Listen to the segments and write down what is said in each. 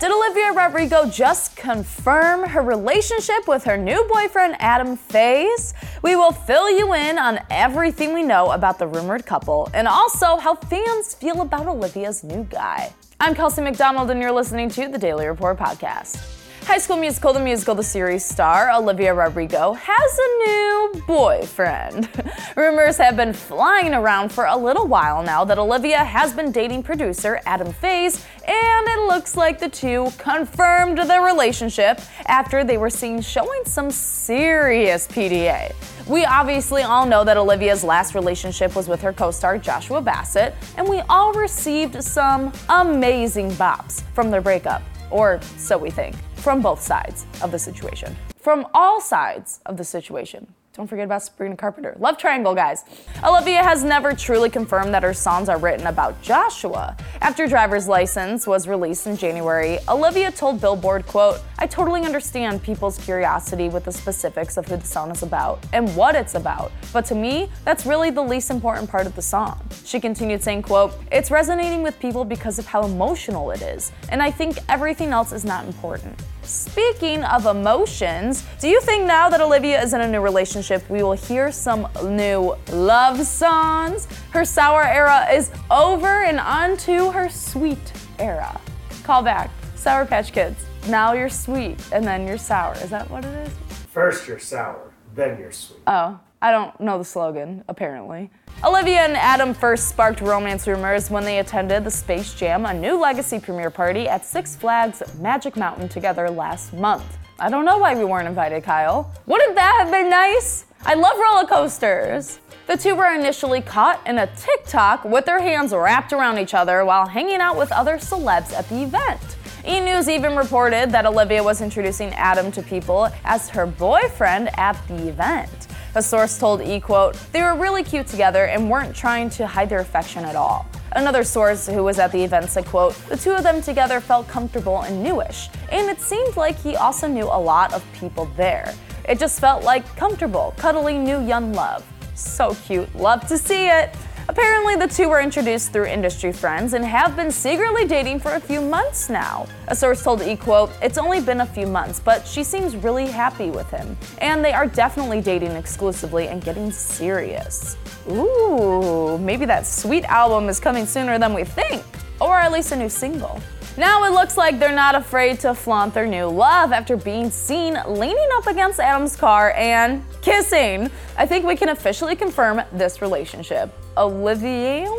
Did Olivia Rodrigo just confirm her relationship with her new boyfriend Adam Faze? We will fill you in on everything we know about the rumored couple and also how fans feel about Olivia's new guy. I'm Kelsey MacDonald, and you're listening to the Daily Report podcast. High School Musical, the musical, the series star, Olivia Rodrigo, has a new boyfriend. Rumors have been flying around for a little while now that Olivia has been dating producer Adam Faze, and it looks like the two confirmed their relationship after they were seen showing some serious PDA. We obviously all know that Olivia's last relationship was with her co star Joshua Bassett, and we all received some amazing bops from their breakup. Or so we think, from both sides of the situation. From all sides of the situation. Don't forget about Sabrina Carpenter. Love triangle, guys. Olivia has never truly confirmed that her songs are written about Joshua. After Driver's License was released in January, Olivia told Billboard, quote, I totally understand people's curiosity with the specifics of who the song is about and what it's about, but to me, that's really the least important part of the song. She continued saying, quote, It's resonating with people because of how emotional it is, and I think everything else is not important. Speaking of emotions, do you think now that Olivia is in a new relationship, we will hear some new love songs? Her sour era is over and on to her sweet era. Call back. Sour Patch Kids. Now you're sweet and then you're sour. Is that what it is? First you're sour, then you're sweet. Oh, I don't know the slogan, apparently. Olivia and Adam first sparked romance rumors when they attended the Space Jam A New Legacy premiere party at Six Flags Magic Mountain together last month. I don't know why we weren't invited, Kyle. Wouldn't that have been nice? I love roller coasters. The two were initially caught in a TikTok with their hands wrapped around each other while hanging out with other celebs at the event. E! News even reported that Olivia was introducing Adam to people as her boyfriend at the event. A source told E! quote, they were really cute together and weren't trying to hide their affection at all. Another source who was at the event said, quote, the two of them together felt comfortable and newish, and it seemed like he also knew a lot of people there. It just felt like comfortable, cuddly new young love. So cute, love to see it. Apparently, the two were introduced through industry friends and have been secretly dating for a few months now. A source told E! quote, It's only been a few months, but she seems really happy with him. And they are definitely dating exclusively and getting serious. Ooh, maybe that sweet album is coming sooner than we think. Or at least a new single. Now it looks like they're not afraid to flaunt their new love after being seen leaning up against Adam's car and kissing. I think we can officially confirm this relationship. Olivia?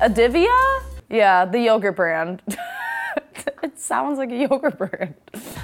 Adivia? Yeah, the yogurt brand. it sounds like a yogurt brand.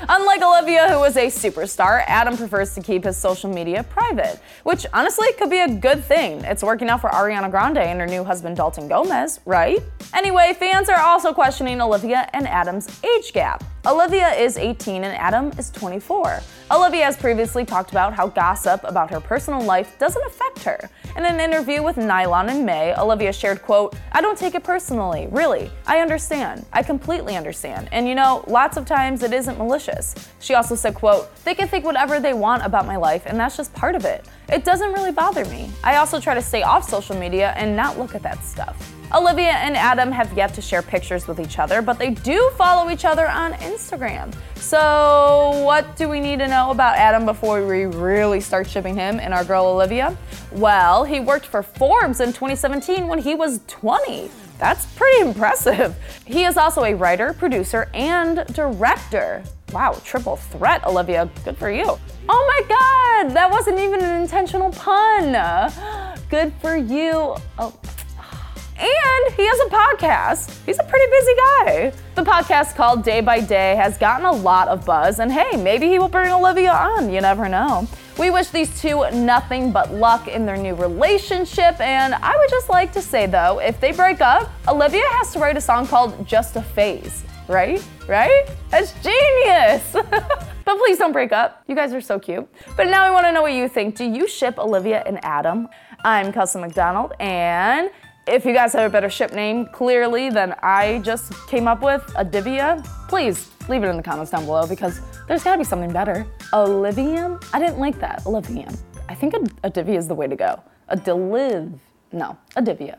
Unlike Olivia, who was a superstar, Adam prefers to keep his social media private, which honestly could be a good thing. It's working out for Ariana Grande and her new husband Dalton Gomez, right? Anyway, fans are also questioning Olivia and Adam's age gap. Olivia is 18 and Adam is 24. Olivia has previously talked about how gossip about her personal life doesn't affect her. In an interview with Nylon in May, Olivia shared, quote, I don't take it personally, really. I understand. I completely understand. And you know, lots of times it isn't malicious. She also said, quote, they can think whatever they want about my life and that's just part of it. It doesn't really bother me. I also try to stay off social media and not look at that stuff. Olivia and Adam have yet to share pictures with each other, but they do follow each other on Instagram. So, what do we need to know about Adam before we really start shipping him and our girl Olivia? Well, he worked for Forbes in 2017 when he was 20. That's pretty impressive. He is also a writer, producer, and director. Wow, triple threat, Olivia. Good for you. Oh my god, that wasn't even an intentional pun. Good for you. Oh. And he has a podcast. He's a pretty busy guy. The podcast called Day by Day has gotten a lot of buzz, and hey, maybe he will bring Olivia on. You never know. We wish these two nothing but luck in their new relationship, and I would just like to say though, if they break up, Olivia has to write a song called Just a Phase, right? Right? That's genius! but please don't break up. You guys are so cute. But now want to know what you think. Do you ship Olivia and Adam? I'm Kelsey MacDonald, and if you guys have a better ship name, clearly, than I just came up with, Adivia, please leave it in the comments down below because there's gotta be something better. Olivium? I didn't like that. Olivium. I think Adivia is the way to go. A deliv. No, Adivia.